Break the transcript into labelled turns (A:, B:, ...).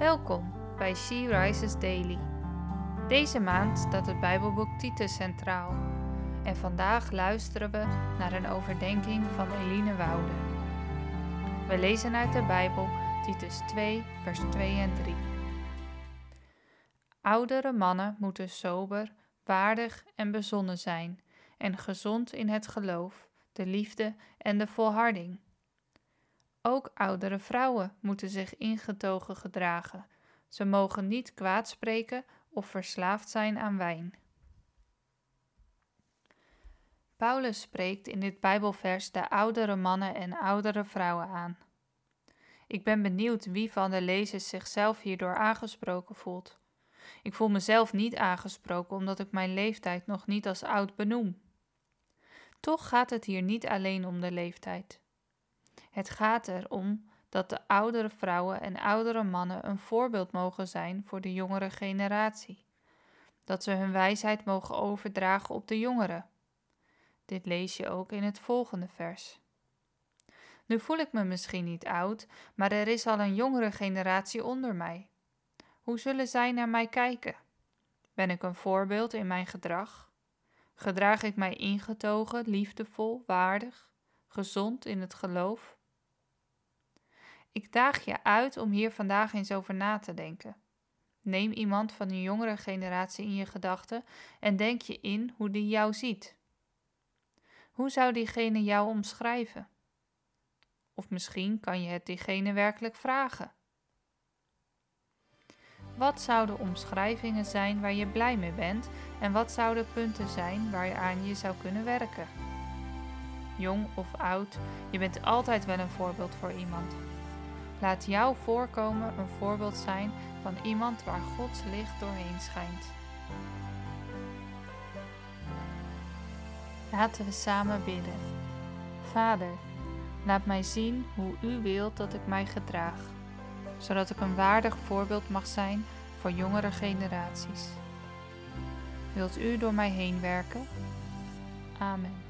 A: Welkom bij She Rises Daily. Deze maand staat het Bijbelboek Titus centraal en vandaag luisteren we naar een overdenking van Eline Woude. We lezen uit de Bijbel Titus 2, vers 2 en 3. Oudere mannen moeten sober, waardig en bezonnen zijn en gezond in het geloof, de liefde en de volharding. Ook oudere vrouwen moeten zich ingetogen gedragen. Ze mogen niet kwaad spreken of verslaafd zijn aan wijn. Paulus spreekt in dit Bijbelvers de oudere mannen en oudere vrouwen aan. Ik ben benieuwd wie van de lezers zichzelf hierdoor aangesproken voelt. Ik voel mezelf niet aangesproken omdat ik mijn leeftijd nog niet als oud benoem. Toch gaat het hier niet alleen om de leeftijd. Het gaat erom dat de oudere vrouwen en oudere mannen een voorbeeld mogen zijn voor de jongere generatie. Dat ze hun wijsheid mogen overdragen op de jongeren. Dit lees je ook in het volgende vers. Nu voel ik me misschien niet oud, maar er is al een jongere generatie onder mij. Hoe zullen zij naar mij kijken? Ben ik een voorbeeld in mijn gedrag? Gedraag ik mij ingetogen, liefdevol, waardig, gezond in het geloof? Ik daag je uit om hier vandaag eens over na te denken. Neem iemand van een jongere generatie in je gedachten en denk je in hoe die jou ziet. Hoe zou diegene jou omschrijven? Of misschien kan je het diegene werkelijk vragen. Wat zouden omschrijvingen zijn waar je blij mee bent en wat zouden punten zijn waar je aan je zou kunnen werken? Jong of oud, je bent altijd wel een voorbeeld voor iemand. Laat jouw voorkomen een voorbeeld zijn van iemand waar Gods licht doorheen schijnt. Laten we samen bidden. Vader, laat mij zien hoe U wilt dat ik mij gedraag, zodat ik een waardig voorbeeld mag zijn voor jongere generaties. Wilt U door mij heen werken? Amen.